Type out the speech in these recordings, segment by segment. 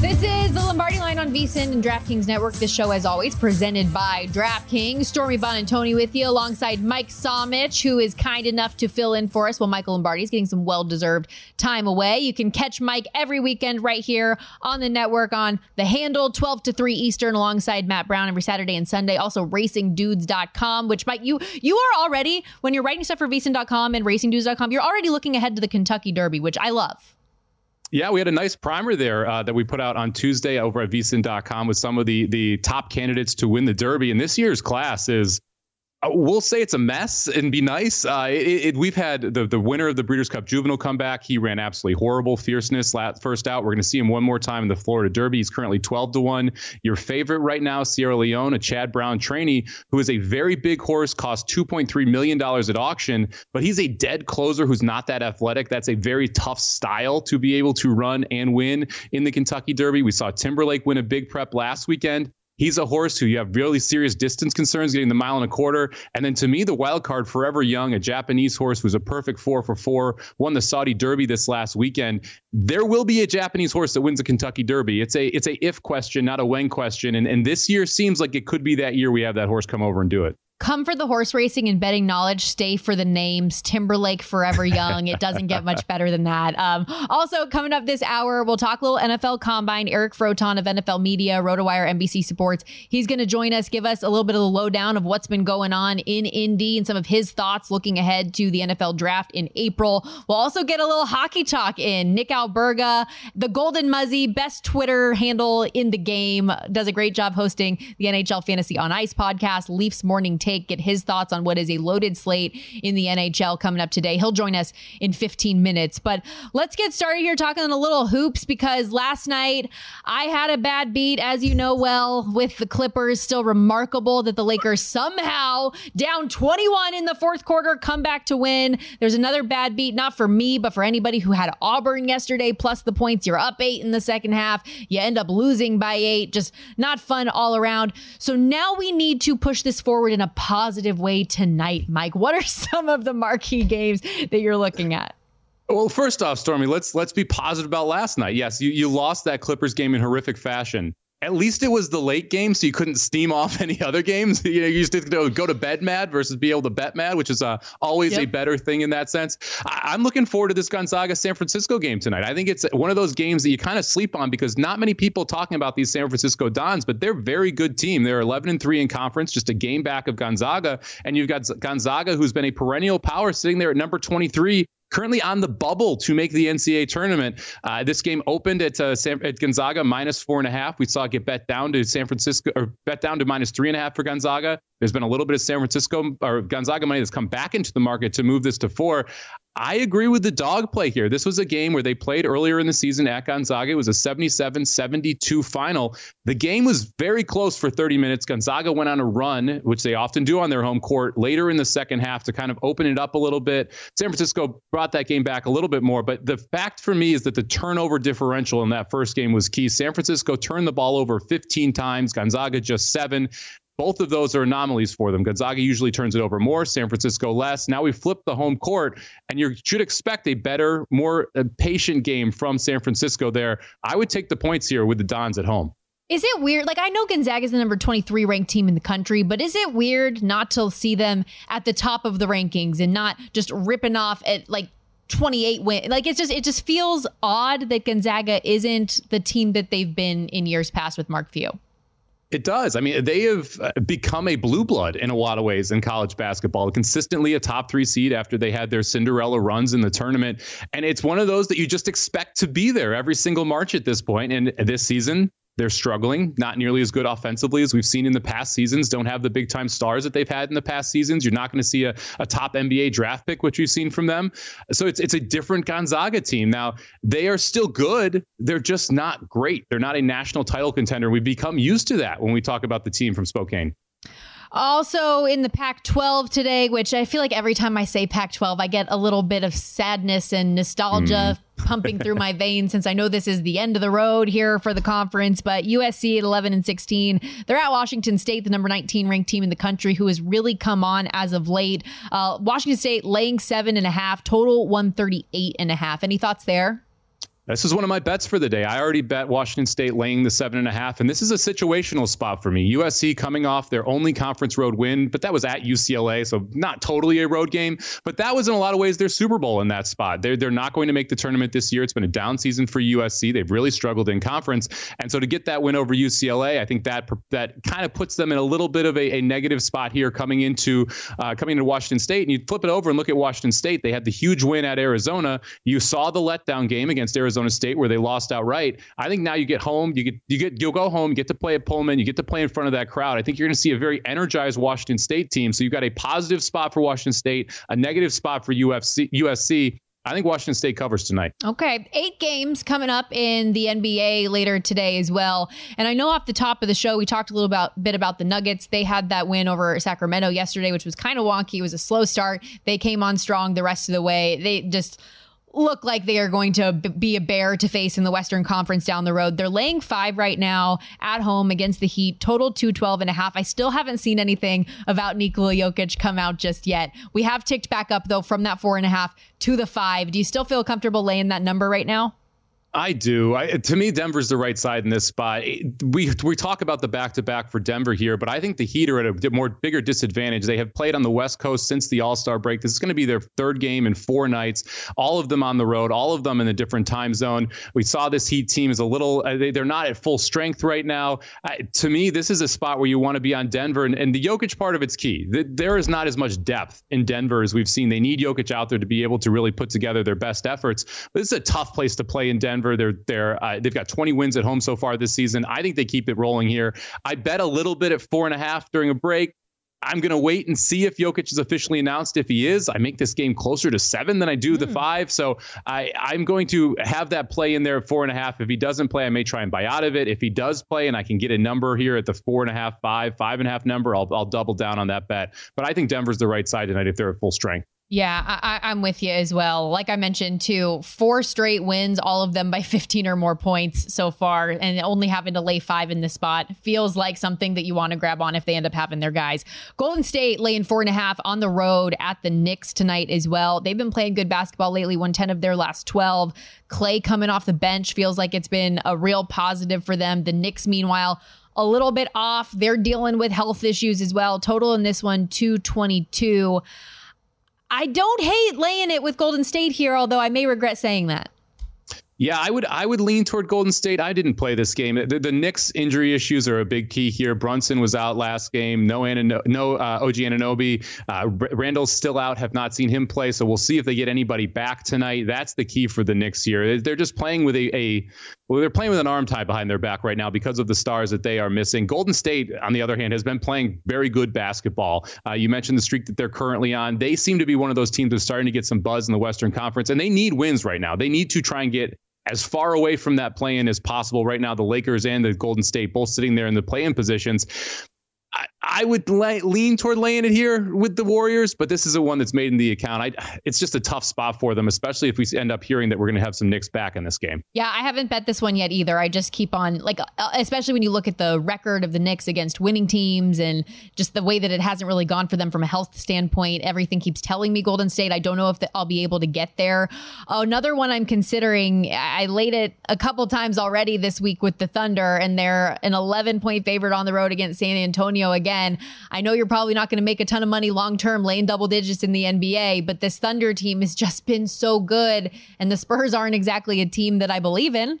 This is the Lombardi line on VSIN and DraftKings Network. This show, as always, presented by DraftKings. Stormy Buonantony with you alongside Mike Somich, who is kind enough to fill in for us while Michael Lombardi is getting some well-deserved time away. You can catch Mike every weekend right here on the network on The Handle, 12 to 3 Eastern, alongside Matt Brown every Saturday and Sunday. Also, RacingDudes.com, which, Mike, you you are already, when you're writing stuff for VSIN.com and RacingDudes.com, you're already looking ahead to the Kentucky Derby, which I love. Yeah, we had a nice primer there uh, that we put out on Tuesday over at vsin.com with some of the the top candidates to win the Derby. And this year's class is we'll say it's a mess and be nice. Uh, it, it, we've had the the winner of the Breeders' Cup Juvenile come back. He ran absolutely horrible fierceness last, first out. We're going to see him one more time in the Florida Derby. He's currently 12 to one. Your favorite right now, Sierra Leone, a Chad Brown trainee who is a very big horse, cost 2.3 million dollars at auction, but he's a dead closer who's not that athletic. That's a very tough style to be able to run and win in the Kentucky Derby. We saw Timberlake win a big prep last weekend. He's a horse who you have really serious distance concerns getting the mile and a quarter. And then to me, the wild card, Forever Young, a Japanese horse who's a perfect four for four, won the Saudi Derby this last weekend. There will be a Japanese horse that wins the Kentucky Derby. It's a it's a if question, not a when question. And and this year seems like it could be that year we have that horse come over and do it. Come for the horse racing and betting knowledge. Stay for the names. Timberlake Forever Young. It doesn't get much better than that. Um, also, coming up this hour, we'll talk a little NFL Combine. Eric Froton of NFL Media, RotoWire, NBC Sports. He's going to join us, give us a little bit of the lowdown of what's been going on in Indy and some of his thoughts looking ahead to the NFL Draft in April. We'll also get a little hockey talk in. Nick Alberga, the Golden Muzzy, best Twitter handle in the game, does a great job hosting the NHL Fantasy on Ice podcast. Leafs Morning Take take, get his thoughts on what is a loaded slate in the NHL coming up today. He'll join us in 15 minutes. But let's get started here talking on a little hoops because last night I had a bad beat, as you know well, with the Clippers. Still remarkable that the Lakers somehow down 21 in the fourth quarter come back to win. There's another bad beat, not for me, but for anybody who had Auburn yesterday, plus the points. You're up eight in the second half. You end up losing by eight. Just not fun all around. So now we need to push this forward in a positive way tonight, Mike? What are some of the marquee games that you're looking at? Well, first off, Stormy, let's let's be positive about last night. Yes, you, you lost that Clippers game in horrific fashion at least it was the late game, so you couldn't steam off any other games. You know, you used to go to bed mad versus be able to bet mad, which is uh, always yep. a better thing in that sense. I- am looking forward to this Gonzaga San Francisco game tonight. I think it's one of those games that you kind of sleep on because not many people talking about these San Francisco Dons, but they're a very good team. They're 11 and three in conference, just a game back of Gonzaga, and you've got Gonzaga, who's been a perennial power, sitting there at number 23 currently on the bubble to make the NCAA tournament. Uh, this game opened at, uh, San, at Gonzaga minus four and a half. We saw it get bet down to San Francisco or bet down to minus three and a half for Gonzaga. There's been a little bit of San Francisco or Gonzaga money that's come back into the market to move this to four. I agree with the dog play here. This was a game where they played earlier in the season at Gonzaga. It was a 77 72 final. The game was very close for 30 minutes. Gonzaga went on a run, which they often do on their home court later in the second half to kind of open it up a little bit. San Francisco brought that game back a little bit more. But the fact for me is that the turnover differential in that first game was key. San Francisco turned the ball over 15 times, Gonzaga just seven. Both of those are anomalies for them. Gonzaga usually turns it over more, San Francisco less. Now we flip the home court, and you should expect a better, more uh, patient game from San Francisco there. I would take the points here with the Dons at home. Is it weird? Like, I know Gonzaga is the number 23 ranked team in the country, but is it weird not to see them at the top of the rankings and not just ripping off at like 28 win? Like, it's just, it just feels odd that Gonzaga isn't the team that they've been in years past with Mark Few. It does. I mean, they have uh, become a blue blood in a lot of ways in college basketball. Consistently a top three seed after they had their Cinderella runs in the tournament. And it's one of those that you just expect to be there every single March at this point. And this season, they're struggling, not nearly as good offensively as we've seen in the past seasons. Don't have the big time stars that they've had in the past seasons. You're not going to see a, a top NBA draft pick, which we've seen from them. So it's it's a different Gonzaga team. Now they are still good. They're just not great. They're not a national title contender. We've become used to that when we talk about the team from Spokane. Also in the Pac 12 today, which I feel like every time I say Pac 12, I get a little bit of sadness and nostalgia mm. pumping through my veins since I know this is the end of the road here for the conference. But USC at 11 and 16, they're at Washington State, the number 19 ranked team in the country, who has really come on as of late. Uh, Washington State laying seven and a half, total 138 and a half. Any thoughts there? This is one of my bets for the day. I already bet Washington State laying the seven and a half, and this is a situational spot for me. USC coming off their only conference road win, but that was at UCLA, so not totally a road game. But that was in a lot of ways their Super Bowl in that spot. They're they're not going to make the tournament this year. It's been a down season for USC. They've really struggled in conference, and so to get that win over UCLA, I think that that kind of puts them in a little bit of a, a negative spot here coming into uh, coming into Washington State. And you flip it over and look at Washington State. They had the huge win at Arizona. You saw the letdown game against Arizona. Arizona State where they lost outright. I think now you get home, you get you get you'll go home, you get to play at Pullman, you get to play in front of that crowd. I think you're going to see a very energized Washington State team. So you've got a positive spot for Washington State, a negative spot for UFC, USC. I think Washington State covers tonight. Okay. Eight games coming up in the NBA later today as well. And I know off the top of the show, we talked a little about, bit about the Nuggets. They had that win over Sacramento yesterday, which was kind of wonky. It was a slow start. They came on strong the rest of the way. They just look like they are going to be a bear to face in the Western Conference down the road. They're laying five right now at home against the Heat, total 212 and a half. I still haven't seen anything about Nikola Jokic come out just yet. We have ticked back up though from that four and a half to the five. Do you still feel comfortable laying that number right now? I do. I, to me, Denver's the right side in this spot. We we talk about the back to back for Denver here, but I think the Heat are at a more bigger disadvantage. They have played on the West Coast since the All Star break. This is going to be their third game in four nights. All of them on the road. All of them in a different time zone. We saw this Heat team is a little. Uh, they, they're not at full strength right now. To me, this is a spot where you want to be on Denver, and, and the Jokic part of it's key. The, there is not as much depth in Denver as we've seen. They need Jokic out there to be able to really put together their best efforts. But this is a tough place to play in Denver. Denver. They're they're uh, they've got 20 wins at home so far this season. I think they keep it rolling here. I bet a little bit at four and a half during a break. I'm going to wait and see if Jokic is officially announced. If he is, I make this game closer to seven than I do mm. the hmm. five. So I, I'm going to have that play in there at four and a half. If he doesn't play, I may try and buy out of it. If he does play and I can get a number here at the four and a half, five, five and a half number, I'll, I'll double down on that bet. But I think Denver's the right side tonight if they're at full strength. Yeah, I, am with you as well. Like I mentioned, too, four straight wins, all of them by 15 or more points so far, and only having to lay five in this spot feels like something that you want to grab on if they end up having their guys. Golden State laying four and a half on the road at the Knicks tonight as well. They've been playing good basketball lately, won 10 of their last 12. Clay coming off the bench feels like it's been a real positive for them. The Knicks, meanwhile, a little bit off. They're dealing with health issues as well. Total in this one, 222. I don't hate laying it with Golden State here, although I may regret saying that. Yeah, I would I would lean toward Golden State. I didn't play this game. The, the Knicks injury issues are a big key here. Brunson was out last game. No Anano, no uh, OG Anunoby. Uh, Randle's still out. Have not seen him play. So we'll see if they get anybody back tonight. That's the key for the Knicks here. They're just playing with a, a well, they're playing with an arm tie behind their back right now because of the stars that they are missing. Golden State, on the other hand, has been playing very good basketball. Uh, you mentioned the streak that they're currently on. They seem to be one of those teams that's starting to get some buzz in the Western Conference, and they need wins right now. They need to try and get as far away from that play-in as possible. Right now, the Lakers and the Golden State both sitting there in the play-in positions. I, I would lay, lean toward laying it here with the Warriors, but this is a one that's made in the account. I, it's just a tough spot for them, especially if we end up hearing that we're going to have some Knicks back in this game. Yeah, I haven't bet this one yet either. I just keep on like, uh, especially when you look at the record of the Knicks against winning teams and just the way that it hasn't really gone for them from a health standpoint. Everything keeps telling me Golden State. I don't know if the, I'll be able to get there. Another one I'm considering. I laid it a couple times already this week with the Thunder, and they're an 11 point favorite on the road against San Antonio again. I know you're probably not going to make a ton of money long term laying double digits in the NBA, but this Thunder team has just been so good. And the Spurs aren't exactly a team that I believe in.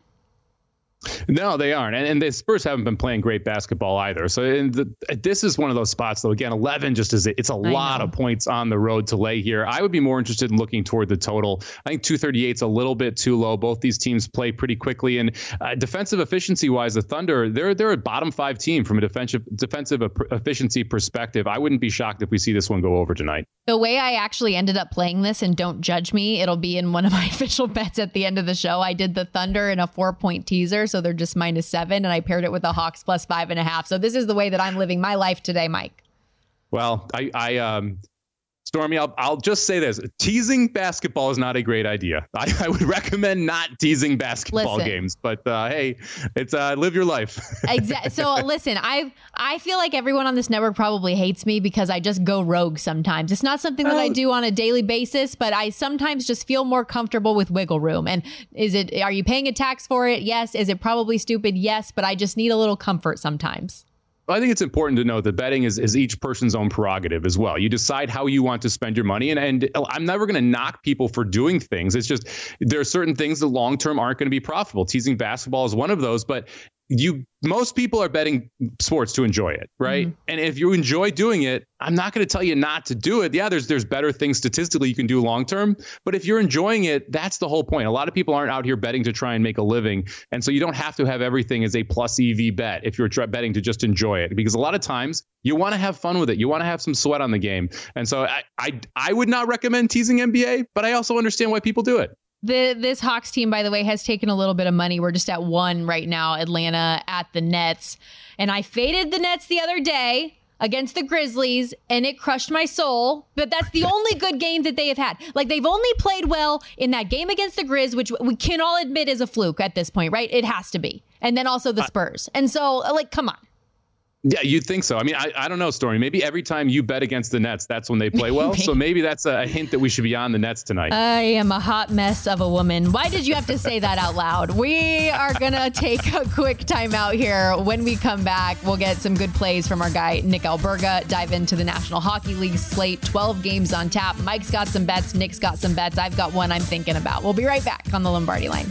No, they aren't, and, and the Spurs haven't been playing great basketball either. So the, this is one of those spots, though. Again, eleven just is it's a I lot know. of points on the road to lay here. I would be more interested in looking toward the total. I think two thirty eight is a little bit too low. Both these teams play pretty quickly, and uh, defensive efficiency wise, the Thunder they're they're a bottom five team from a defensive defensive efficiency perspective. I wouldn't be shocked if we see this one go over tonight. The way I actually ended up playing this, and don't judge me, it'll be in one of my official bets at the end of the show. I did the Thunder in a four point teaser so they're just minus seven, and I paired it with the Hawks plus five and a half. So this is the way that I'm living my life today, Mike. Well, I, I um, Stormy, I'll, I'll just say this: teasing basketball is not a great idea. I, I would recommend not teasing basketball listen, games. But uh, hey, it's uh, live your life. exactly. So listen, I I feel like everyone on this network probably hates me because I just go rogue sometimes. It's not something that I do on a daily basis, but I sometimes just feel more comfortable with wiggle room. And is it? Are you paying a tax for it? Yes. Is it probably stupid? Yes. But I just need a little comfort sometimes. I think it's important to note that betting is, is each person's own prerogative as well. You decide how you want to spend your money. And, and I'm never going to knock people for doing things. It's just there are certain things that long term aren't going to be profitable. Teasing basketball is one of those. But you most people are betting sports to enjoy it, right? Mm-hmm. And if you enjoy doing it, I'm not going to tell you not to do it. Yeah, there's there's better things statistically you can do long term, but if you're enjoying it, that's the whole point. A lot of people aren't out here betting to try and make a living, and so you don't have to have everything as a plus EV bet if you're betting to just enjoy it, because a lot of times you want to have fun with it. You want to have some sweat on the game, and so I I, I would not recommend teasing NBA, but I also understand why people do it. The this Hawks team, by the way, has taken a little bit of money. We're just at one right now, Atlanta at the Nets. And I faded the Nets the other day against the Grizzlies and it crushed my soul. But that's the only good game that they have had. Like they've only played well in that game against the Grizz, which we can all admit is a fluke at this point, right? It has to be. And then also the Spurs. And so, like, come on. Yeah, you'd think so. I mean, I, I don't know, Stormy. Maybe every time you bet against the Nets, that's when they play well. so maybe that's a hint that we should be on the Nets tonight. I am a hot mess of a woman. Why did you have to say that out loud? We are going to take a quick timeout here. When we come back, we'll get some good plays from our guy, Nick Alberga, dive into the National Hockey League slate, 12 games on tap. Mike's got some bets. Nick's got some bets. I've got one I'm thinking about. We'll be right back on the Lombardi line.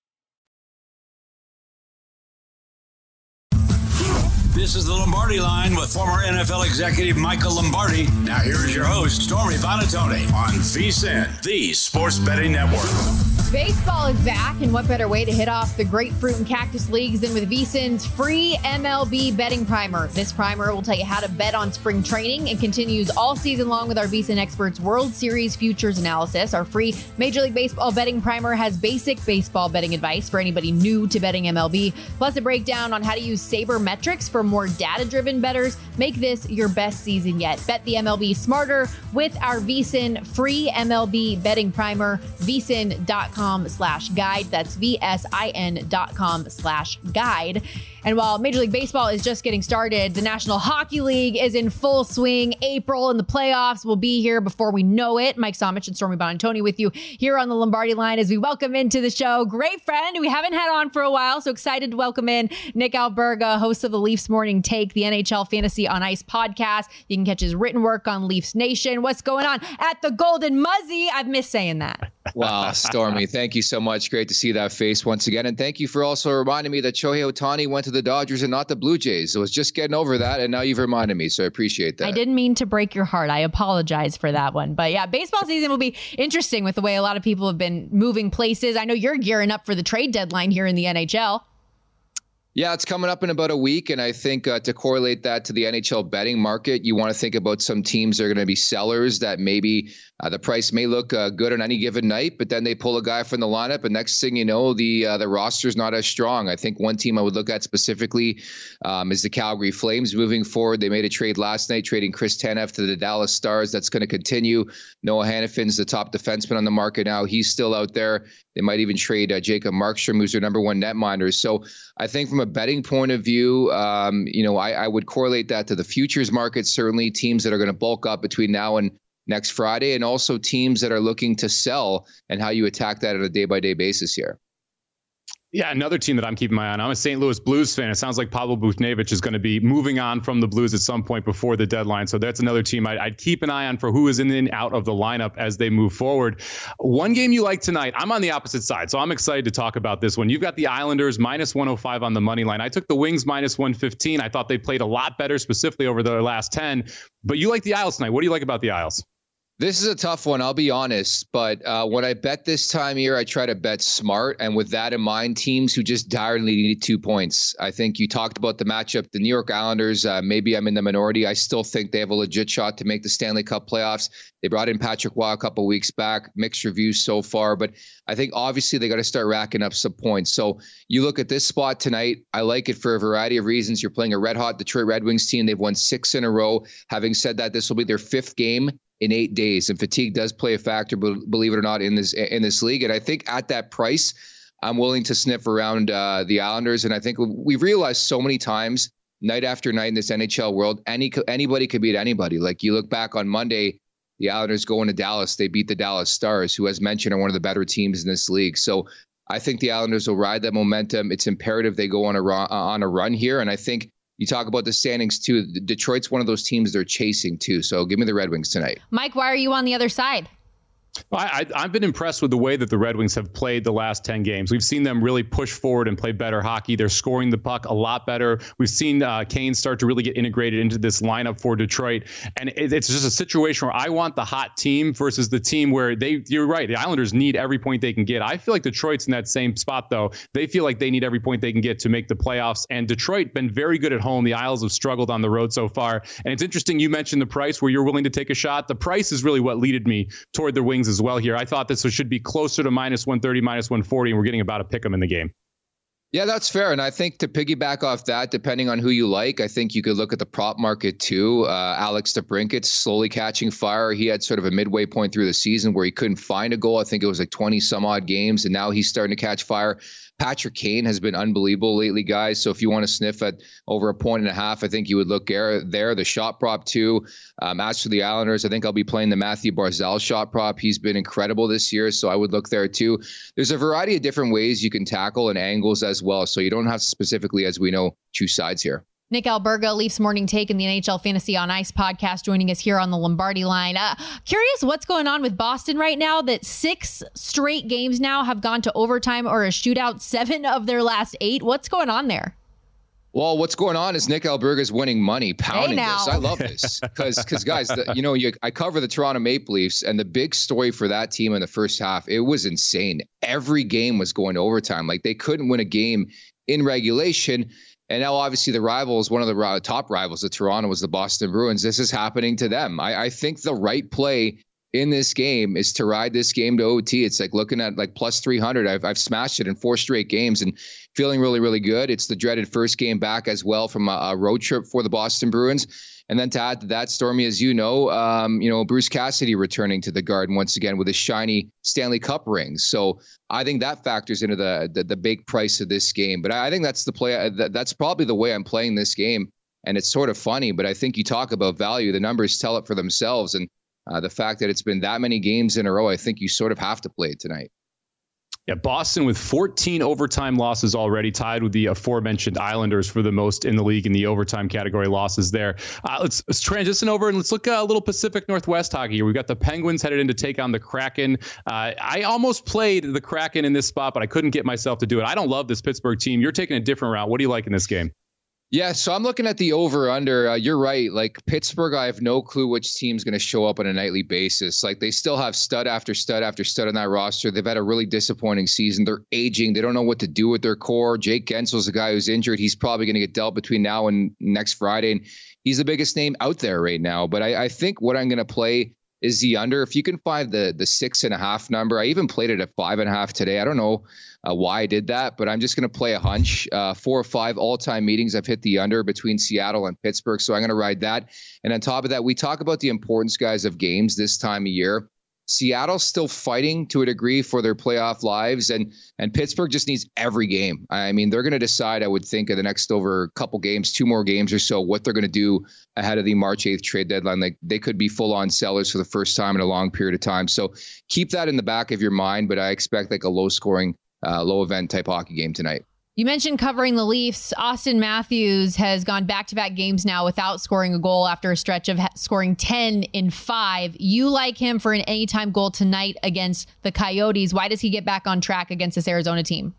This is the Lombardi line with former NFL executive Michael Lombardi. Now here is your host, Stormy Buonantony on VSIN, the Sports Betting Network. Baseball is back, and what better way to hit off the grapefruit and cactus leagues than with VSIN's free MLB betting primer? This primer will tell you how to bet on spring training and continues all season long with our VSIN experts World Series futures analysis. Our free Major League Baseball betting primer has basic baseball betting advice for anybody new to betting MLB, plus a breakdown on how to use sabermetrics for more data-driven bettors. Make this your best season yet. Bet the MLB smarter with our VSIN free MLB betting primer, vsin.com slash guide. That's V-S-I-N dot com slash guide. And while Major League Baseball is just getting started, the National Hockey League is in full swing. April and the playoffs will be here before we know it. Mike Somich and Stormy Buonantony with you here on the Lombardi line as we welcome into the show great friend we haven't had on for a while. So excited to welcome in Nick Alberga, host of the Leafs Morning Take, the NHL Fantasy on Ice podcast. You can catch his written work on Leafs Nation. What's going on at the Golden Muzzy? I've missed saying that. Wow, Stormy, thank you so much. Great to see that face once again. And thank you for also reminding me that Shohei Ohtani went to the Dodgers and not the Blue Jays. I was just getting over that, and now you've reminded me, so I appreciate that. I didn't mean to break your heart. I apologize for that one. But yeah, baseball season will be interesting with the way a lot of people have been moving places. I know you're gearing up for the trade deadline here in the NHL. Yeah, it's coming up in about a week. And I think uh, to correlate that to the NHL betting market, you want to think about some teams that are going to be sellers that maybe uh, the price may look uh, good on any given night, but then they pull a guy from the lineup, and next thing you know, the uh, the roster's not as strong. I think one team I would look at specifically um, is the Calgary Flames moving forward. They made a trade last night, trading Chris Tanev to the Dallas Stars. That's going to continue. Noah Hanifin's the top defenseman on the market now. He's still out there. They might even trade uh, Jacob Markstrom, who's their number one netminder. So I think from a betting point of view, um, you know, I, I would correlate that to the futures market. Certainly, teams that are going to bulk up between now and next Friday, and also teams that are looking to sell and how you attack that on a day by day basis here. Yeah, another team that I'm keeping my eye on. I'm a St. Louis Blues fan. It sounds like Pavel Buchnevich is going to be moving on from the Blues at some point before the deadline. So that's another team I'd, I'd, keep an eye on for who is in and out of the lineup as they move forward. One game you like tonight, I'm on the opposite side. So I'm excited to talk about this one. You've got the Islanders minus 105 on the money line. I took the Wings minus 115. I thought they played a lot better, specifically over their last 10. But you like the Isles tonight. What do you like about the Isles? This is a tough one, I'll be honest. But uh, when I bet this time year, I try to bet smart. And with that in mind, teams who just direly need two points. I think you talked about the matchup. The New York Islanders, uh, maybe I'm in the minority. I still think they have a legit shot to make the Stanley Cup playoffs. They brought in Patrick Roy a couple weeks back, mixed reviews so far. But I think obviously they got to start racking up some points. So you look at this spot tonight. I like it for a variety of reasons. You're playing a red hot Detroit Red Wings team. They've won six in a row. Having said that, this will be their fifth game in eight days, and fatigue does play a factor, believe it or not, in this in this league. And I think at that price, I'm willing to sniff around uh, the Islanders. And I think we've realized so many times, night after night in this NHL world, any anybody could beat anybody. Like you look back on Monday, the Islanders going to Dallas, they beat the Dallas Stars, who, as mentioned, are one of the better teams in this league. So I think the Islanders will ride that momentum. It's imperative they go on a run, on a run here, and I think you talk about the standings too. Detroit's one of those teams they're chasing too. So give me the Red Wings tonight. Mike, why are you on the other side? I, have been impressed with the way that the Red Wings have played the last 10 games. We've seen them really push forward and play better hockey. They're scoring the puck a lot better. We've seen uh, Kane start to really get integrated into this lineup for Detroit. And it, it's just a situation where I want the hot team versus the team where they, you're right, the Islanders need every point they can get. I feel like Detroit's in that same spot, though. They feel like they need every point they can get to make the playoffs. And Detroit been very good at home. The Isles have struggled on the road so far. And it's interesting you mentioned the price where you're willing to take a shot. The price is really what leaded me toward the Wings as well here. I thought this should be closer to minus 130, minus 140, and we're getting about a pick 'em in the game. Yeah, that's fair. And I think to piggyback off that, depending on who you like, I think you could look at the prop market too. Uh, Alex DeBrincat slowly catching fire. He had sort of a midway point through the season where he couldn't find a goal. I think it was like 20 some odd games, and now he's starting to catch fire. Patrick Kane has been unbelievable lately, guys. So if you want to sniff at over a point and a half, I think you would look there. The shot prop too. Um, as for the Islanders, I think I'll be playing the Mathew Barzal shot prop. He's been incredible this year, so I would look there too. There's a variety of different ways you can tackle and angles as well, so you don't have to specifically, as we know, choose sides here. Nick Alberga, Leafs Morning Take in the NHL Fantasy on Ice podcast, joining us here on the Lombardi line. Uh, curious what's going on with Boston right now that six straight games now have gone to overtime or a shootout, seven of their last eight. What's going on there? Well, what's going on is Nick Alberga is winning money, pounding hey this. I love this because, because guys, the, you know, you, I cover the Toronto Maple Leafs, and the big story for that team in the first half, it was insane. Every game was going to overtime. Like they couldn't win a game in regulation. And now, obviously, the rivals, one of the uh, top rivals of Toronto was the Boston Bruins. This is happening to them. I, I think the right play in this game is to ride this game to OT. It's like looking at like plus 300. I've, I've smashed it in four straight games and feeling really, really good. It's the dreaded first game back as well from a, a road trip for the Boston Bruins. And then to add to that, Stormy, as you know, um, you know Bruce Cassidy returning to the Garden once again with a shiny Stanley Cup ring. So I think that factors into the the, the big price of this game. But I, I think that's the play. Uh, that's probably the way I'm playing this game. And it's sort of funny, but I think you talk about value. The numbers tell it for themselves, and uh, the fact that it's been that many games in a row, I think you sort of have to play it tonight. Yeah, Boston with 14 overtime losses already, tied with the aforementioned Islanders for the most in the league in the overtime category losses there. Uh, let's, let's transition over and let's look uh, a little Pacific Northwest hockey here. We've got the Penguins headed in to take on the Kraken. Uh, I almost played the Kraken in this spot, but I couldn't get myself to do it. I don't love this Pittsburgh team. You're taking a different route. What do you like in this game? Yeah, so I'm looking at the over under. Uh, you're right. Like Pittsburgh, I have no clue which team's going to show up on a nightly basis. Like they still have stud after stud after stud on that roster. They've had a really disappointing season. They're aging. They don't know what to do with their core. Jake Guentzel's a guy who's injured. He's probably going to get dealt between now and next Friday. And he's the biggest name out there right now. But I, I think what I'm going to play is the under. If you can find the the six and a half number, I even played it at five and a half today. I don't know uh, why I did that, but I'm just going to play a hunch. Uh, four or five all time meetings, I've hit the under between Seattle and Pittsburgh. So I'm going to ride that. And on top of that, we talk about the importance, guys, of games this time of year. Seattle's still fighting to a degree for their playoff lives, and and Pittsburgh just needs every game. I mean, they're going to decide, I would think, in the next over couple games, two more games or so, what they're going to do ahead of the March 8th trade deadline. Like they could be full on sellers for the first time in a long period of time. So keep that in the back of your mind. But I expect like a low scoring uh, low event type hockey game tonight. You mentioned covering the Leafs. Auston Matthews has gone back to back games now without scoring a goal after a stretch of scoring 10 in five. You like him for an anytime goal tonight against the Coyotes. Why does he get back on track against this Arizona team?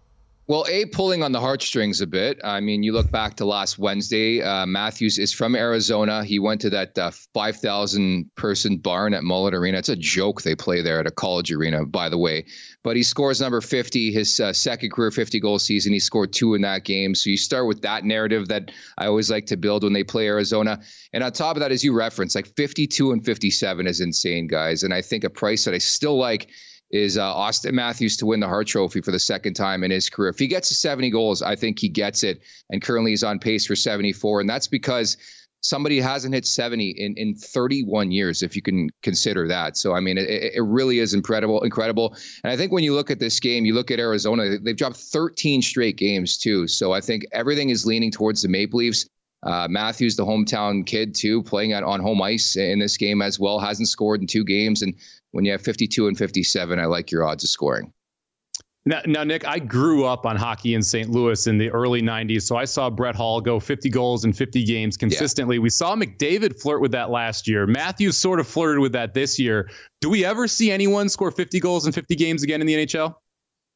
Well, A, pulling on the heartstrings a bit. I mean, you look back to last Wednesday. Uh, Matthews is from Arizona. He went to that uh, 5,000 person barn at Mullet Arena. It's a joke they play there at a college arena, by the way. But he scores number 50, his uh, second career 50 goal season. He scored two in that game. So you start with that narrative that I always like to build when they play Arizona. And on top of that, as you reference, like 52 and 57 is insane, guys. And I think a price that I still like is uh, Auston Matthews to win the Hart Trophy for the second time in his career. If he gets to 70 goals, I think he gets it, and currently he's on pace for 74, and that's because somebody hasn't hit 70 in, in 31 years, if you can consider that. So, I mean, it, it really is incredible, incredible. And I think when you look at this game, you look at Arizona, they've dropped 13 straight games too. So I think everything is leaning towards the Maple Leafs. Uh, Matthews, the hometown kid, too, playing on home ice in this game as well, hasn't scored in two games. And when you have 52 and 57, I like your odds of scoring. Now, now, Nick, I grew up on hockey in St. Louis in the early 90s. So I saw Brett Hull go 50 goals in 50 games consistently. Yeah. We saw McDavid flirt with that last year. Matthews sort of flirted with that this year. Do we ever see anyone score 50 goals in 50 games again in the NHL?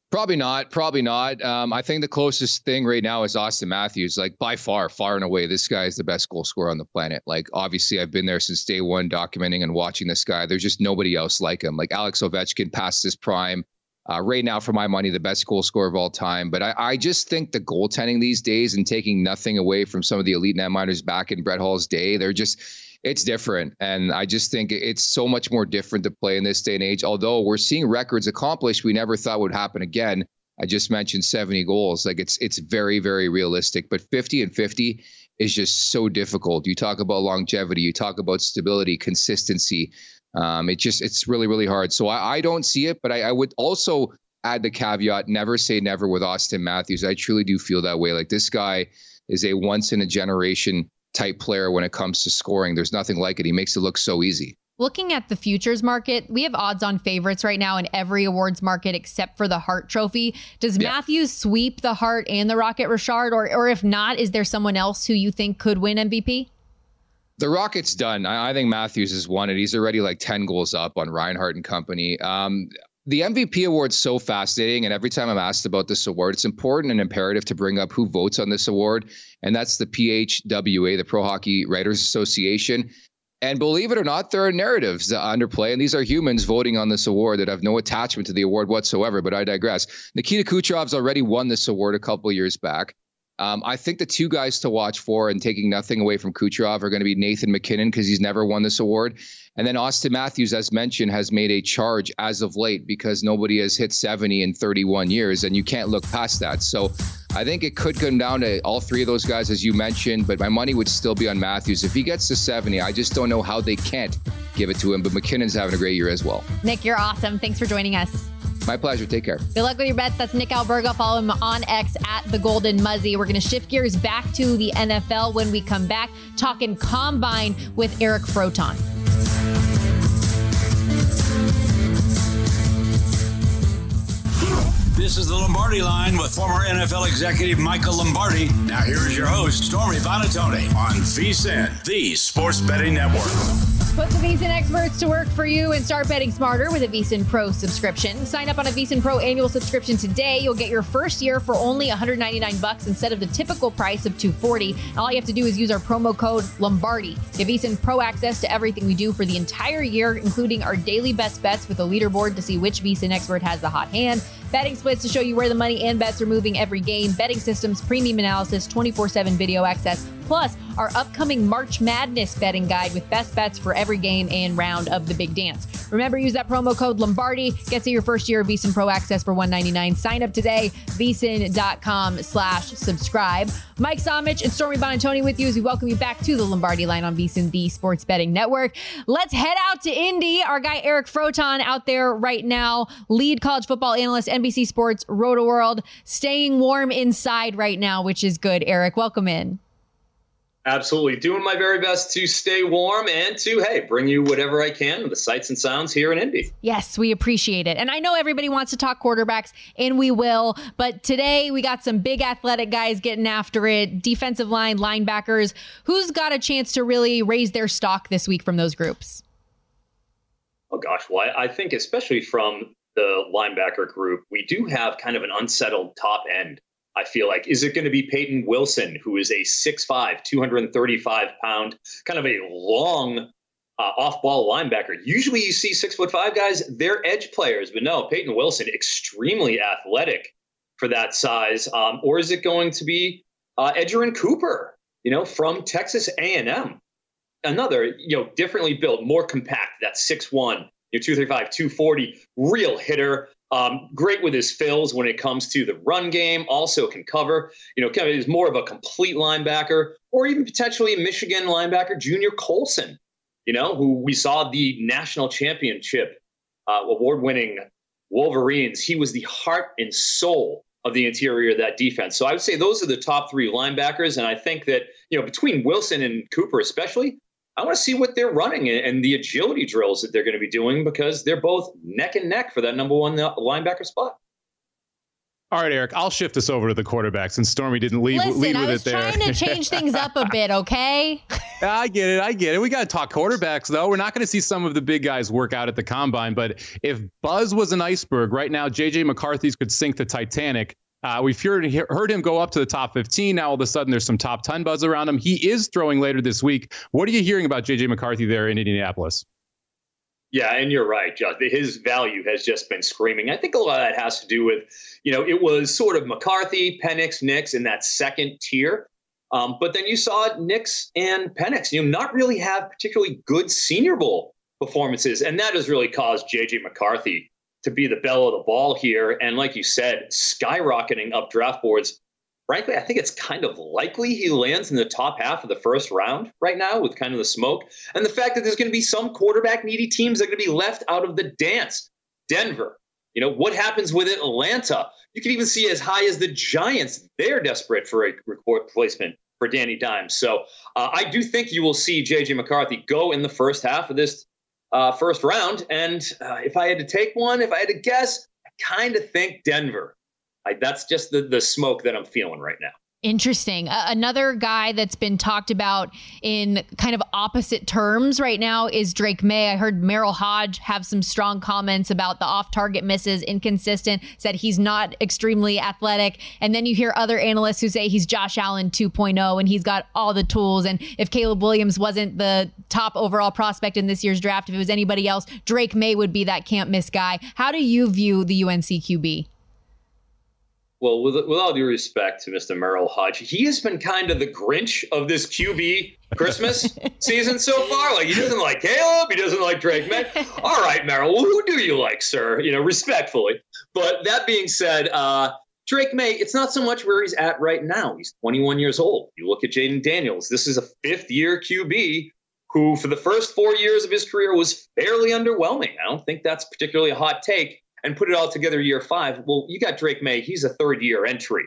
Probably not. Probably not. Um, I think the closest thing right now is Auston Matthews. Like by far, far and away, this guy is the best goal scorer on the planet. Like obviously, I've been there since day one, documenting and watching this guy. There's just nobody else like him. Like Alex Ovechkin past his prime. Uh, right now, for my money, the best goal scorer of all time. But I, I, just think the goaltending these days and taking nothing away from some of the elite netminders back in Brett Hull's day, they're just it's different. And I just think it's so much more different to play in this day and age. Although we're seeing records accomplished we never thought would happen again. I just mentioned 70 goals. Like it's it's very, very realistic. But 50 and 50 is just so difficult. You talk about longevity, you talk about stability, consistency. Um, it just it's really really hard. So I, I don't see it, but I, I would also add the caveat: never say never with Auston Matthews. I truly do feel that way. Like this guy is a once in a generation type player when it comes to scoring. There's nothing like it. He makes it look so easy. Looking at the futures market, we have odds on favorites right now in every awards market except for the Hart Trophy. Does yeah. Matthews sweep the Hart and the Rocket Richard, or or if not, is there someone else who you think could win MVP? The Rocket's done. I, I, think Matthews has won it. He's already like 10 goals up on Reinhart and company. Um, the MVP award's so fascinating. And every time I'm asked about this award, it's important and imperative to bring up who votes on this award. And that's the PHWA, the Pro Hockey Writers Association. And believe it or not, there are narratives that underplay, and these are humans voting on this award that have no attachment to the award whatsoever. But I digress. Nikita Kucherov's already won this award a couple years back. Um, I think the two guys to watch for and taking nothing away from Kucherov are going to be Nathan MacKinnon because he's never won this award. And then Auston Matthews, as mentioned, has made a charge as of late because nobody has hit 70 in 31 years, and you can't look past that. So I think it could come down to all three of those guys, as you mentioned, but my money would still be on Matthews. If he gets to 70, I just don't know how they can't give it to him. But MacKinnon's having a great year as well. Nick, you're awesome. Thanks for joining us. My pleasure. Take care. Good luck with your bets. That's Nick Alberga. Follow him on X at the Golden Muzzy. We're going to shift gears back to the NFL when we come back, talking combine with Eric Froton. This is the Lombardi line with former NFL executive Michael Lombardi. Now here is your host, Stormy Buonantony on VSIN, the Sports Betting Network. Put the VSIN experts to work for you and start betting smarter with a VSIN Pro subscription. Sign up on a VSIN Pro annual subscription today. You'll get your first year for only 199 bucks instead of the typical price of 240. All you have to do is use our promo code Lombardi. Give VSIN Pro access to everything we do for the entire year, including our daily best bets with a leaderboard to see which VSIN expert has the hot hand Betting splits to show you where the money and bets are moving every game. Betting systems, premium analysis, 24 7 video access, plus our upcoming March Madness betting guide with best bets for every game and round of the big dance. Remember, use that promo code Lombardi. Get to your first year of VSIN Pro access for 199. Sign up today, VSIN.com slash subscribe. Mike Somich and Stormy Buonantony with you as we welcome you back to the Lombardi line on VSIN, the Sports Betting Network. Let's head out to Indy. Our guy Eric Froton out there right now, lead college football analyst, NBC Sports, Rotoworld, staying warm inside right now, which is good. Eric, welcome in. Absolutely. Doing my very best to stay warm and to, hey, bring you whatever I can, the sights and sounds here in Indy. Yes, we appreciate it. And I know everybody wants to talk quarterbacks, and we will. But today we got some big athletic guys getting after it defensive line, linebackers. Who's got a chance to really raise their stock this week from those groups? Oh, gosh. Well, I think especially from the linebacker group, we do have kind of an unsettled top end I feel like. Is it going to be Payton Wilson, who is a 6'5, 235 pound, kind of a long uh, off ball linebacker? Usually you see six foot five guys, they're edge players, but no, Payton Wilson, extremely athletic for that size. Um, or is it going to be uh, Cooper, you know, from Texas A&M? Another, you know, differently built, more compact, that 6'1, you know, 235, 240, real hitter. Um, great with his fills when it comes to the run game. Also can cover. You know, of is more of a complete linebacker, or even potentially a Michigan linebacker, Junior Colson. You know, who we saw the national championship uh, award-winning Wolverines. He was the heart and soul of the interior of that defense. So I would say those are the top three linebackers, and I think that you know between Wilson and Cooper, especially, I want to see what they're running and the agility drills that they're going to be doing because they're both neck and neck for that number one uh, linebacker spot. All right, Eric, I'll shift this over to the quarterback since Stormy didn't leave, Listen, lead with I was it there. trying to change things up a bit, okay? I get it. I get it. We got to talk quarterbacks, though. We're not going to see some of the big guys work out at the combine. But if Buzz was an iceberg, right now, JJ McCarthy's could sink the Titanic. Uh, we've heard, heard him go up to the top 15. Now, all of a sudden, there's some top 10 buzz around him. He is throwing later this week. What are you hearing about JJ McCarthy there in Indianapolis? Yeah, and you're right, Josh. His value has just been screaming. I think a lot of that has to do with, you know, it was sort of McCarthy, Penix, Nix in that second tier. Um, but then you saw Nix and Penix, you know, not really have particularly good Senior Bowl performances. And that has really caused JJ McCarthy to be the bell of the ball here. And like you said, skyrocketing up draft boards frankly, I think it's kind of likely he lands in the top half of the first round right now with kind of the smoke. And the fact that there's going to be some quarterback needy teams that are going to be left out of the dance. Denver, you know, what happens with Atlanta? You can even see as high as the Giants. They're desperate for a replacement for Danny Dimes. So uh, I do think you will see J.J. McCarthy go in the first half of this uh, first round. And uh, if I had to take one, if I had to guess, I kind of think Denver. I, that's just the the smoke that I'm feeling right now. Interesting. Uh, another guy that's been talked about in kind of opposite terms right now is Drake Maye. I heard Merril Hoge have some strong comments about the off target misses, inconsistent, said he's not extremely athletic. And then you hear other analysts who say he's Josh Allen 2.0 and he's got all the tools. And if Caleb Williams wasn't the top overall prospect in this year's draft, if it was anybody else, Drake Maye would be that can't miss guy. How do you view the UNC QB? Well, with, with all due respect to Mr. Merril Hoge, he has been kind of the Grinch of this QB Christmas season so far. Like he doesn't like Caleb, he doesn't like Drake Maye. All right, Merril, well, who do you like, sir? You know, respectfully. But that being said, uh, Drake Maye, it's not so much where he's at right now. He's 21 years old. You look at Jayden Daniels. This is a fifth year QB who, for the first four years of his career, was fairly underwhelming. I don't think that's particularly a hot take and put it all together year five. Well, you got Drake Maye. He's a third year entry,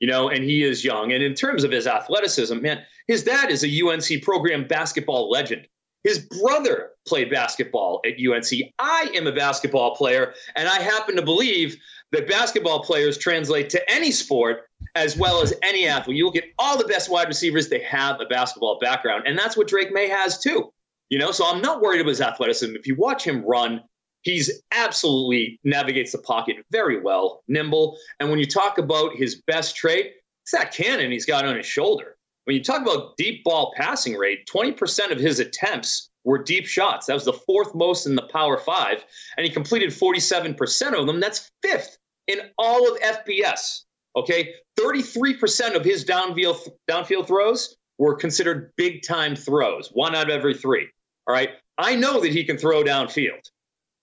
you know, and he is young. And in terms of his athleticism, man, his dad is a UNC program basketball legend. His brother played basketball at UNC. I am a basketball player, and I happen to believe that basketball players translate to any sport as well as any athlete. You look at all the best wide receivers, they have a basketball background. And that's what Drake Maye has too. You know, so I'm not worried about his athleticism. If you watch him run, He's absolutely navigates the pocket very well, nimble. And when you talk about his best trait, it's that cannon he's got on his shoulder. When you talk about deep ball passing rate, 20% of his attempts were deep shots. That was the fourth most in the Power Five. And he completed 47% of them. That's fifth in all of FBS. Okay. 33% of his downfield, downfield throws were considered big time throws, one out of every three. All right. I know that he can throw downfield.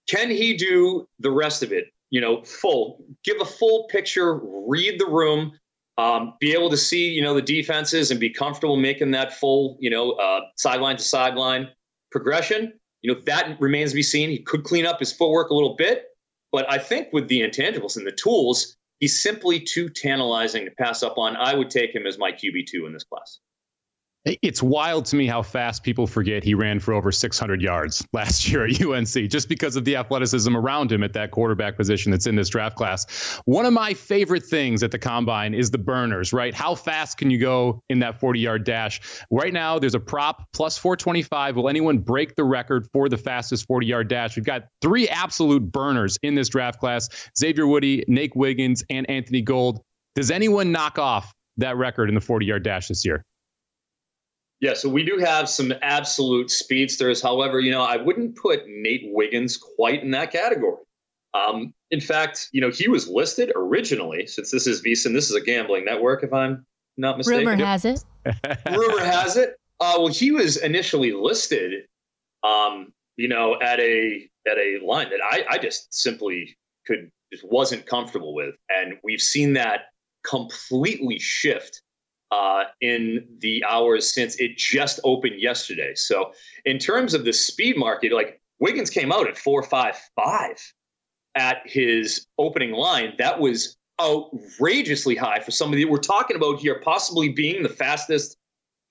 Can he do the rest of it? You know, full, give a full picture, read the room, um, be able to see, you know, the defenses and be comfortable making that full, you know, uh, sideline to sideline progression. You know, that remains to be seen. He could clean up his footwork a little bit, but I think with the intangibles and the tools, he's simply too tantalizing to pass up on. I would take him as my QB2 in this class. It's wild to me how fast people forget he ran for over 600 yards last year at UNC just because of the athleticism around him at that quarterback position that's in this draft class. One of my favorite things at the combine is the burners, right? How fast can you go in that 40 yard dash? Right now, there's a prop plus 425. Will anyone break the record for the fastest 40 yard dash? We've got three absolute burners in this draft class Xavier Worthy, Nate Wiggins, and Anthony Gould. Does anyone knock off that record in the 40 yard dash this year? Yeah, so we do have some absolute speedsters. However, you know, I wouldn't put Nate Wiggins quite in that category. Um, in fact, you know, he was listed originally, since this is VSiN, this is a gambling network, if I'm not mistaken. Rumor has it. Rumor has it. Uh, well, he was initially listed, um, you know, at a at a line that I, I just simply could just wasn't comfortable with, and we've seen that completely shift uh, in the hours since it just opened yesterday. So, in terms of the speed market, like Wiggins came out at 455 at his opening line. That was outrageously high for somebody that we're talking about here, possibly being the fastest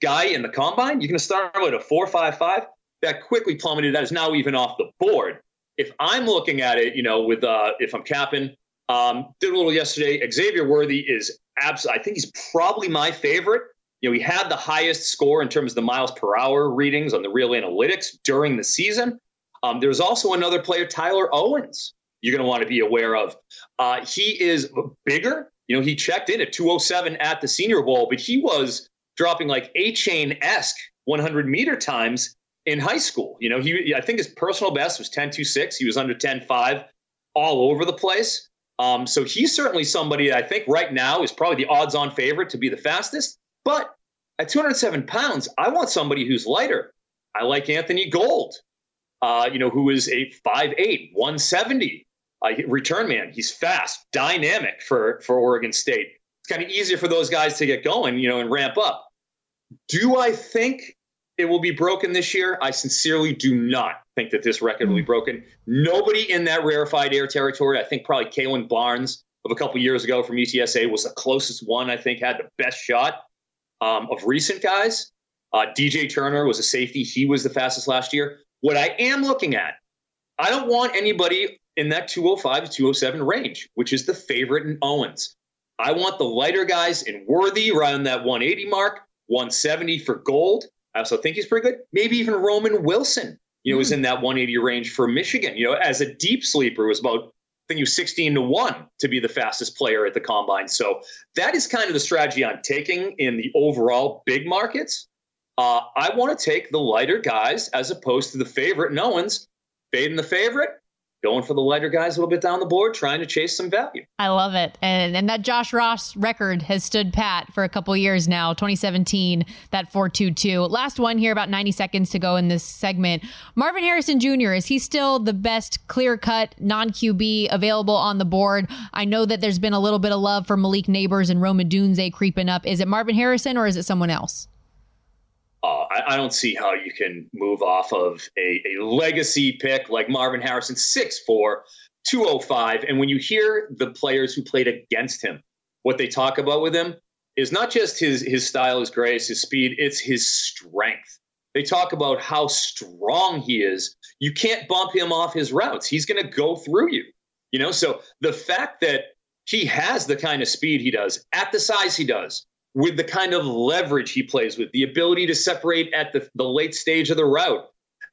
guy in the combine. You're going to start with a 455. That quickly plummeted. That is now even off the board. If I'm looking at it, you know, with uh, if I'm capping, Um, did a little yesterday. Xavier Worthy is absolutely, I think he's probably my favorite. You know, he had the highest score in terms of the miles per hour readings on the real analytics during the season. Um, there's also another player, Tyler Owens, you're going to want to be aware of. Uh, he is bigger. You know, he checked in at 207 at the Senior Bowl, but he was dropping like A chain esque 100 meter times in high school. You know, he I think his personal best was 10.26. He was under 10.5 all over the place. Um, so he's certainly somebody that I think right now is probably the odds on favorite to be the fastest. But at 207 pounds, I want somebody who's lighter. I like Anthony Gould, uh, you know, who is a 5'8, 170 uh, return man. He's fast, dynamic for, for Oregon State. It's kind of easier for those guys to get going, you know, and ramp up. Do I think it will be broken this year? I sincerely do not think that this record will be hmm. broken. Nobody in that rarefied air territory. I think probably Kalon Barnes of a couple years ago from UTSA was the closest one. I think had the best shot um, of recent guys. Uh, DJ Turner was a safety. He was the fastest last year. What I am looking at, I don't want anybody in that 205 to 207 range, which is the favorite in Owens. I want the lighter guys in Worthy around that 180 mark, 170 for Gould. I also think he's pretty good. Maybe even Roman Wilson, you know, mm. was in that 180 range for Michigan. You know, as a deep sleeper, was about I think he was 16 to 1 to be the fastest player at the combine. So that is kind of the strategy I'm taking in the overall big markets. Uh, I want to take the lighter guys as opposed to the favorite. No one's fading the favorite going for the lighter guys a little bit down the board, trying to chase some value. I love it. And and that John Ross record has stood pat for a couple years now, 2017, that 422. Last one here, about 90 seconds to go in this segment. Marvin Harrison Jr., is he still the best clear cut non QB available on the board? I know that there's been a little bit of love for Malik Nabers and Rome Odunze creeping up. Is it Marvin Harrison or is it someone else? Uh, I, I, don't see how you can move off of a, a legacy pick like Marvin Harrison, 6'4, 205. And when you hear the players who played against him, what they talk about with him is not just his, his style, his grace, his speed, it's his strength. They talk about how strong he is. You can't bump him off his routes. He's going to go through you. You know, so the fact that he has the kind of speed he does at the size he does, with the kind of leverage he plays with, the ability to separate at the, the late stage of the route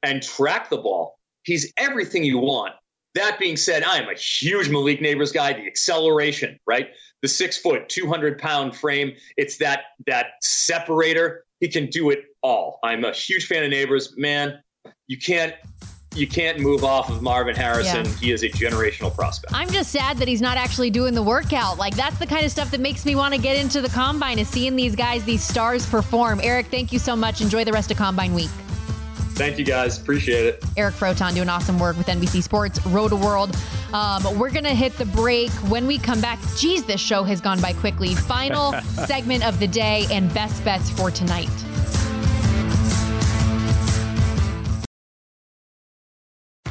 and track the ball. He's everything you want. That being said, I am a huge Malik Nabers guy. The acceleration, right? The six foot, 200 pound frame. It's that that separator. He can do it all. I'm a huge fan of Nabers. Man, you can't you can't move off of Marvin Harrison. Yeah. He is a generational prospect. I'm just sad that he's not actually doing the workout. Like that's the kind of stuff that makes me want to get into the combine is seeing these guys, these stars perform. Eric, thank you so much. Enjoy the rest of combine week. Thank you guys. Appreciate it. Eric Froton doing awesome work with NBC Sports, RotoWorld. Um, we're going to hit the break. When we come back, geez, this show has gone by quickly. Final segment of the day and best bets for tonight.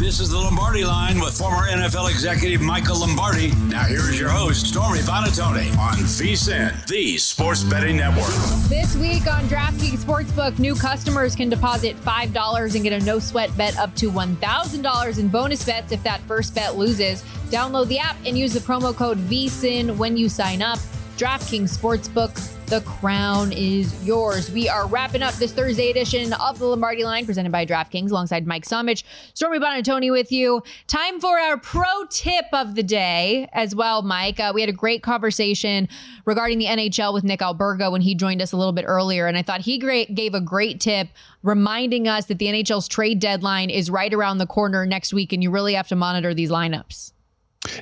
This is the Lombardi line with former NFL executive Michael Lombardi. Now here is your host, Stormy Buonantony on VSIN, the Sports Betting Network. This week on DraftKings Sportsbook, new customers can deposit $5 and get a no sweat bet up to $1,000 in bonus bets if that first bet loses. Download the app and use the promo code VSIN when you sign up. DraftKings Sportsbook, the crown is yours. We are wrapping up this Thursday edition of the Lombardi Line presented by DraftKings alongside Mike Somich, Stormy Buonantony with you. Time for our pro tip of the day as well, Mike. Uh, we had a great conversation regarding the NHL with Nick Alberga when he joined us a little bit earlier, and I thought he great, gave a great tip reminding us that the NHL's trade deadline is right around the corner next week, and you really have to monitor these lineups.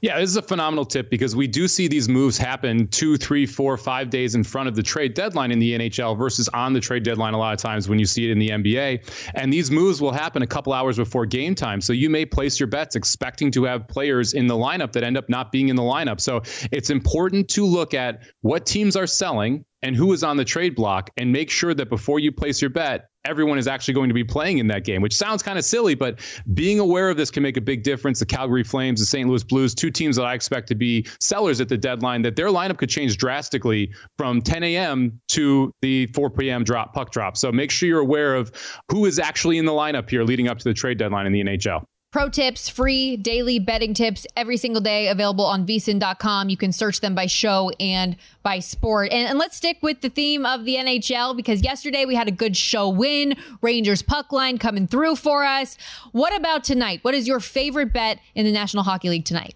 Yeah, this is a phenomenal tip because we do see these moves happen two, three, four, five days in front of the trade deadline in the NHL versus on the trade deadline a lot of times when you see it in the NBA. And these moves will happen a couple hours before game time. So you may place your bets expecting to have players in the lineup that end up not being in the lineup. So it's important to look at what teams are selling and who is on the trade block and make sure that before you place your bet, everyone is actually going to be playing in that game, which sounds kind of silly, but being aware of this can make a big difference. The Calgary Flames, the St. Louis Blues, two teams that I expect to be sellers at the deadline, that their lineup could change drastically from 10 a.m. to the 4 p.m. drop puck drop. So make sure you're aware of who is actually in the lineup here leading up to the trade deadline in the NHL. Pro tips, free daily betting tips every single day available on vsin.com. You can search them by show and by sport. And, and, let's stick with the theme of the NHL because yesterday we had a good show win. Rangers puck line coming through for us. What about tonight? What is your favorite bet in the National Hockey League tonight?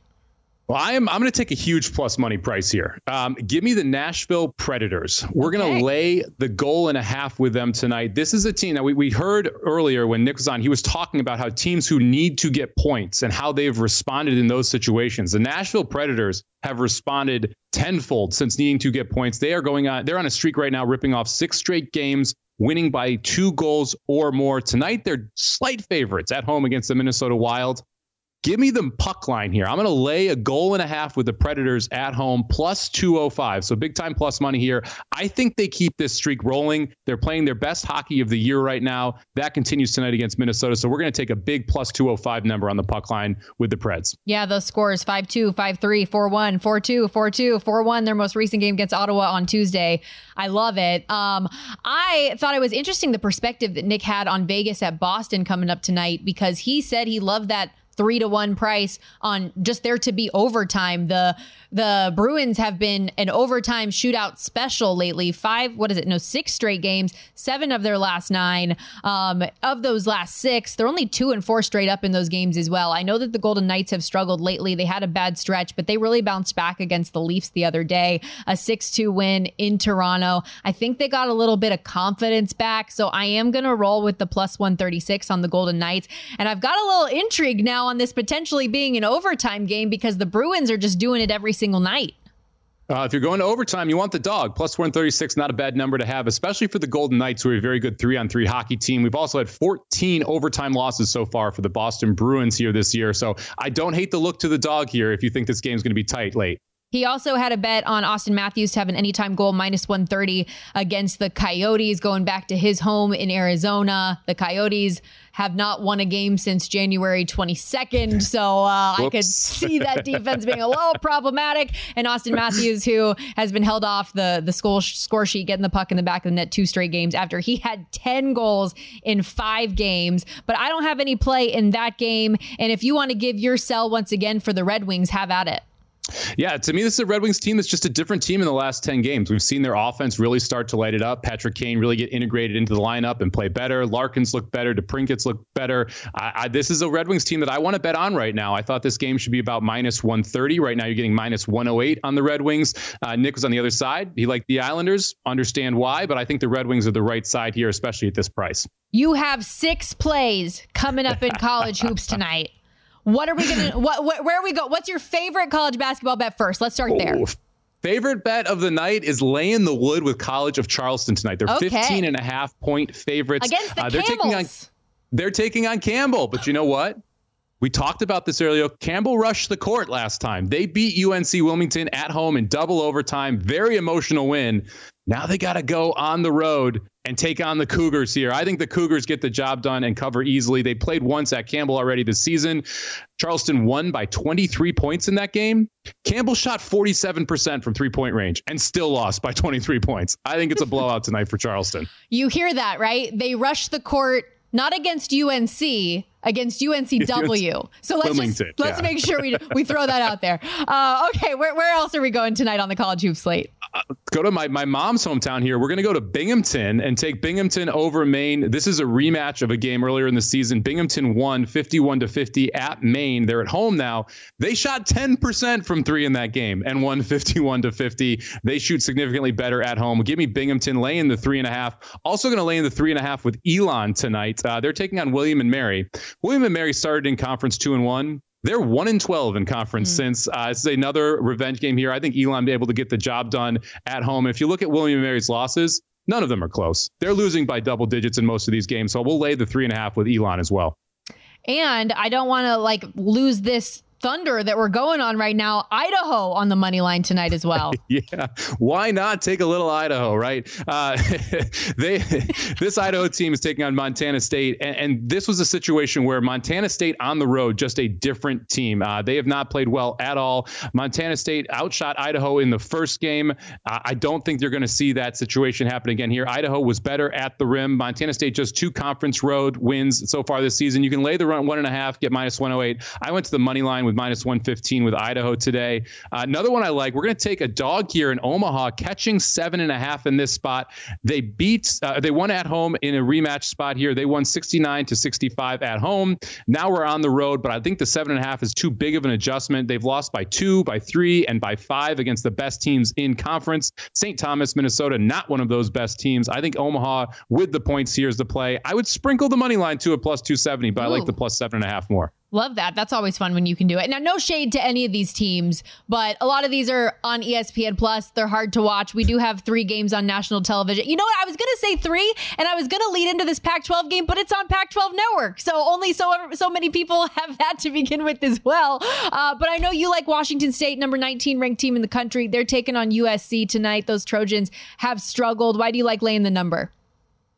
Well, I am. I'm going to take a huge plus money price here. Um, give me the Nashville Predators. We're okay. going to lay the goal and a half with them tonight. This is a team that we, we heard earlier when Nick was on. He was talking about how teams who need to get points and how they've responded in those situations. The Nashville Predators have responded tenfold since needing to get points. They are going on. They're on a streak right now, ripping off six straight games winning by two goals or more. Tonight, they're slight favorites at home against the Minnesota Wild. Give me the puck line here. I'm going to lay a goal and a half with the Predators at home, plus 205. So big time plus money here. I think they keep this streak rolling. They're playing their best hockey of the year right now. That continues tonight against Minnesota. So we're going to take a big plus 205 number on the puck line with the Preds. Yeah, those scores 5 2, 5 3, 4 1, 4 2, 4 2, 4 1. Their most recent game against Ottawa on Tuesday. I love it. Um, I thought it was interesting the perspective that Nick had on Vegas at Boston coming up tonight because he said he loved that three to one price on just there to be overtime. The the Bruins have been an overtime shootout special lately. Five, what is it? No, six straight games, seven of their last nine. Um, of those last six, they're only two and four straight up in those games as well. I know that the Golden Knights have struggled lately. They had a bad stretch, but they really bounced back against the Leafs the other day. A 6 2 win in Toronto. I think they got a little bit of confidence back. So I am to roll with the plus 136 on the Golden Knights. And I've got a little intrigue now on this potentially being an overtime game because the Bruins are just doing it every single night. Uh, if you're going to overtime, you want the dog. Plus 136, not a bad number to have, especially for the Golden Knights, who are a very good three on three hockey team. We've also had 14 overtime losses so far for the Boston Bruins here this year. So I don't hate the look to the dog here if you think this game's going to be tight late. He also had a bet on Auston Matthews to have an anytime goal minus 130 against the Coyotes going back to his home in Arizona. The Coyotes have not won a game since January 22nd. So uh, I could see that defense being a little problematic. And Auston Matthews, who has been held off the, the score, score sheet, getting the puck in the back of the net two straight games after he had 10 goals in five games. But I don't have any play in that game. And if you want to give your sell once again for the Red Wings, have at it. Yeah, to me, this is a Red Wings team that's just a different team in the last 10 games. We've seen their offense really start to light it up. Patrick Kane really get integrated into the lineup and play better. Larkins look better. DeBrincat's look better. I, I, this is a Red Wings team that I want to bet on right now. I thought this game should be about minus 130. Right now, you're getting minus 108 on the Red Wings. Uh, Nick was on the other side. He liked the Islanders. Understand why, but I think the Red Wings are the right side here, especially at this price. You have six plays coming up in college hoops tonight. What are we gonna? What, what, Where are we go? What's your favorite college basketball bet first? Let's start there. Oh, favorite bet of the night is laying the wood with College of Charleston tonight. They're okay. 15 and a half point favorites. Against the uh, they're taking on they're taking on Campbell, but you know what? We talked about this earlier. Campbell rushed the court last time. They beat UNC Wilmington at home in double overtime. Very emotional win. Now they got to go on the road and take on the Cougars here. I think the Cougars get the job done and cover easily. They played once at Campbell already this season. Charleston won by 23 points in that game. Campbell shot 47% from three point range and still lost by 23 points. I think it's a blowout tonight for Charleston. You hear that, right? They rushed the court not against UNC, against UNCW. So let's just, let's yeah. make sure we we throw that out there. Uh, okay, where, where else are we going tonight on the college hoop slate? Go to my, my mom's hometown here. We're going to go to Binghamton and take Binghamton over Maine. This is a rematch of a game earlier in the season. Binghamton won 51 to 50 at Maine. They're at home now. They shot 10% from three in that game and won 51 to 50. They shoot significantly better at home. Give me Binghamton laying the three and a half. Also going to lay in the three and a half with Elon tonight. Uh, they're taking on William and Mary. William and Mary started in conference two and one. They're one in twelve in conference mm. since uh, this is another revenge game here. I think Elon be able to get the job done at home. If you look at William and Mary's losses, none of them are close. They're losing by double digits in most of these games. So we'll lay the three and a half with Elon as well. And I don't want to like lose this thunder that we're going on right now. Idaho on the money line tonight as well. yeah, why not take a little Idaho, right? Uh, they this Idaho team is taking on Montana State, and, and, this was a situation where Montana State on the road, just a different team. Uh, they have not played well at all. Montana State outshot Idaho in the first game. Uh, I don't think you're going to see that situation happen again here. Idaho was better at the rim. Montana State just two conference road wins so far this season. You can lay the run one and a half, get minus 108. I went to the money line with with minus 115 with Idaho today. Uh, another one I like, we're going to take a dog here in Omaha, catching seven and a half in this spot. They beat, uh, they won at home in a rematch spot here. They won 69 to 65 at home. Now we're on the road, but I think the seven and a half is too big of an adjustment. They've lost by two, by three, and by five against the best teams in conference. St. Thomas, Minnesota, not one of those best teams. I think Omaha with the points here is the play. I would sprinkle the money line to a plus 270, but Ooh. I like the plus seven and a half more. Love that. That's always fun when you can do it. Now, no shade to any of these teams, but a lot of these are on ESPN Plus. They're hard to watch. We do have three games on national television. You know what? I was going to say three, and I was going to lead into this Pac-12 game, but it's on Pac-12 Network, so only so so many people have that to begin with as well. Uh, but I know you like Washington State, number 19 ranked team in the country. They're taking on USC tonight. Those Trojans have struggled. Why do you like laying the number?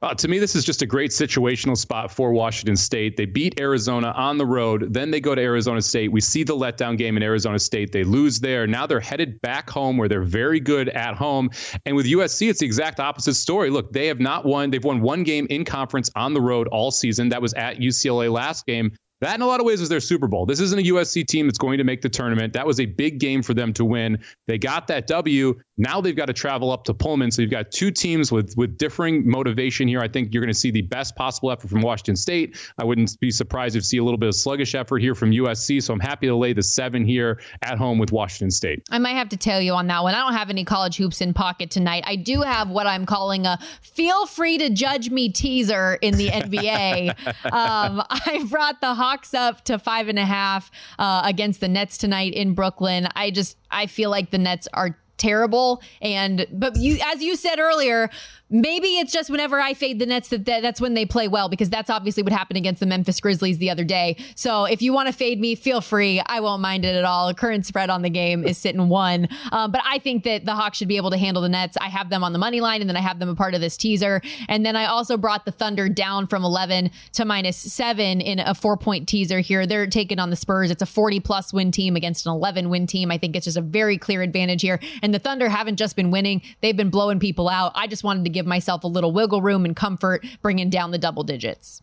Uh, to me, this is just a great situational spot for Washington State. They beat Arizona on the road. Then they go to Arizona State. We see the letdown game in Arizona State. They lose there. Now they're headed back home where they're very good at home. And with USC, it's the exact opposite story. Look, they have not won. They've won one game in conference on the road all season. That was at UCLA last game. That, in a lot of ways, was their Super Bowl. This isn't a USC team that's going to make the tournament. That was a big game for them to win. They got that W. Now they've got to travel up to Pullman. So you've got two teams with with differing motivation here. I think you're going to see the best possible effort from Washington State. I wouldn't be surprised if you see a little bit of sluggish effort here from USC. So I'm happy to lay the seven here at home with Washington State. I might have to tell you on that one. I don't have any college hoops in pocket tonight. I do have what I'm calling a feel free to judge me teaser in the NBA. um, I brought the Hawks up to five and a half uh, against the Nets tonight in Brooklyn. I just I feel like the Nets are terrible and but you as you said earlier maybe it's just whenever I fade the Nets that, that that's when they play well because that's obviously what happened against the Memphis Grizzlies the other day. So if you want to fade me, feel free. I won't mind it at all. Current spread on the game is sitting one, um, but I think that the Hawks should be able to handle the Nets. I have them on the money line, and then I have them a part of this teaser, and then I also brought the Thunder down from 11 to minus seven in a four point teaser here. They're taking on the Spurs. It's a 40 plus win team against an 11 win team. I think it's just a very clear advantage here, and the Thunder haven't just been winning; they've been blowing people out. I just wanted to give myself a little wiggle room and comfort, bringing down the double digits.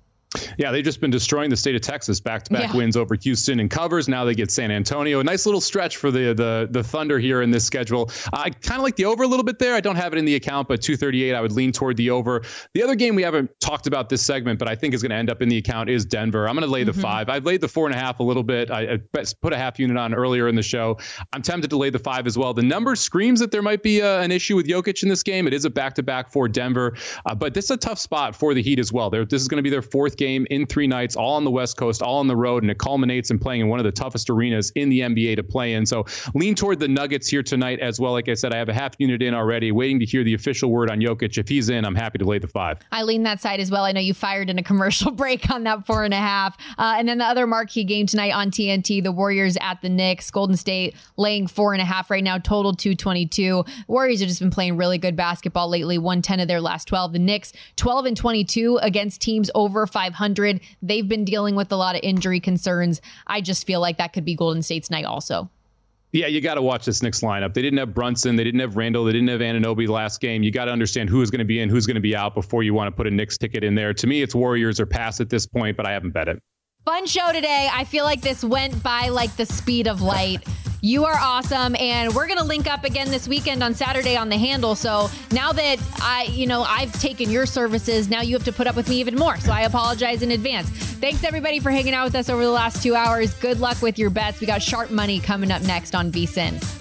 Yeah, they've just been destroying the state of Texas. Back-to-back Yeah. wins over Houston and covers. Now they get San Antonio. A nice little stretch for the the the Thunder here in this schedule. I kind of like the over a little bit there. I don't have it in the account, but 238. I would lean toward the over. The other game we haven't talked about this segment, but I think is going to end up in the account is Denver. I'm going to lay the five. I've laid the four and a half a little bit. I, I put a half unit on earlier in the show. I'm tempted to lay the five as well. The number screams that there might be uh, an issue with Jokic in this game. It is a back-to-back for Denver, uh, but this is a tough spot for the Heat as well. They're, this is going to be their fourth game in three nights, all on the West Coast, all on the road, and it culminates in playing in one of the toughest arenas in the NBA to play in. So lean toward the Nuggets here tonight as well. Like I said, I have a half unit in already, waiting to hear the official word on Jokic. If he's in, I'm happy to lay the five. I lean that side as well. I know you fired in a commercial break on that four and a half. Uh, and then the other marquee game tonight on TNT, the Warriors at the Knicks. Golden State laying four and a half right now, total 222. Warriors have just been playing really good basketball lately, won 10 of their last 12. The Knicks, 12 and 22 against teams over 500. They've been dealing with a lot of injury concerns. I just feel like that could be Golden State's night also. Yeah, you got to watch this Knicks lineup. They didn't have Brunson, they didn't have Randle, they didn't have Anunoby last game. You got to understand who is going to be in, who's going to be out before you want to put a Knicks ticket in there. To me, it's Warriors or pass at this point, but I haven't bet it. Fun show today. I feel like this went by like the speed of light. You are awesome, and we're gonna link up again this weekend on Saturday on the handle. So now that I, you know, I've taken your services, now you have to put up with me even more. So I apologize in advance. Thanks everybody for hanging out with us over the last two hours. Good luck with your bets. We got sharp money coming up next on VSIN.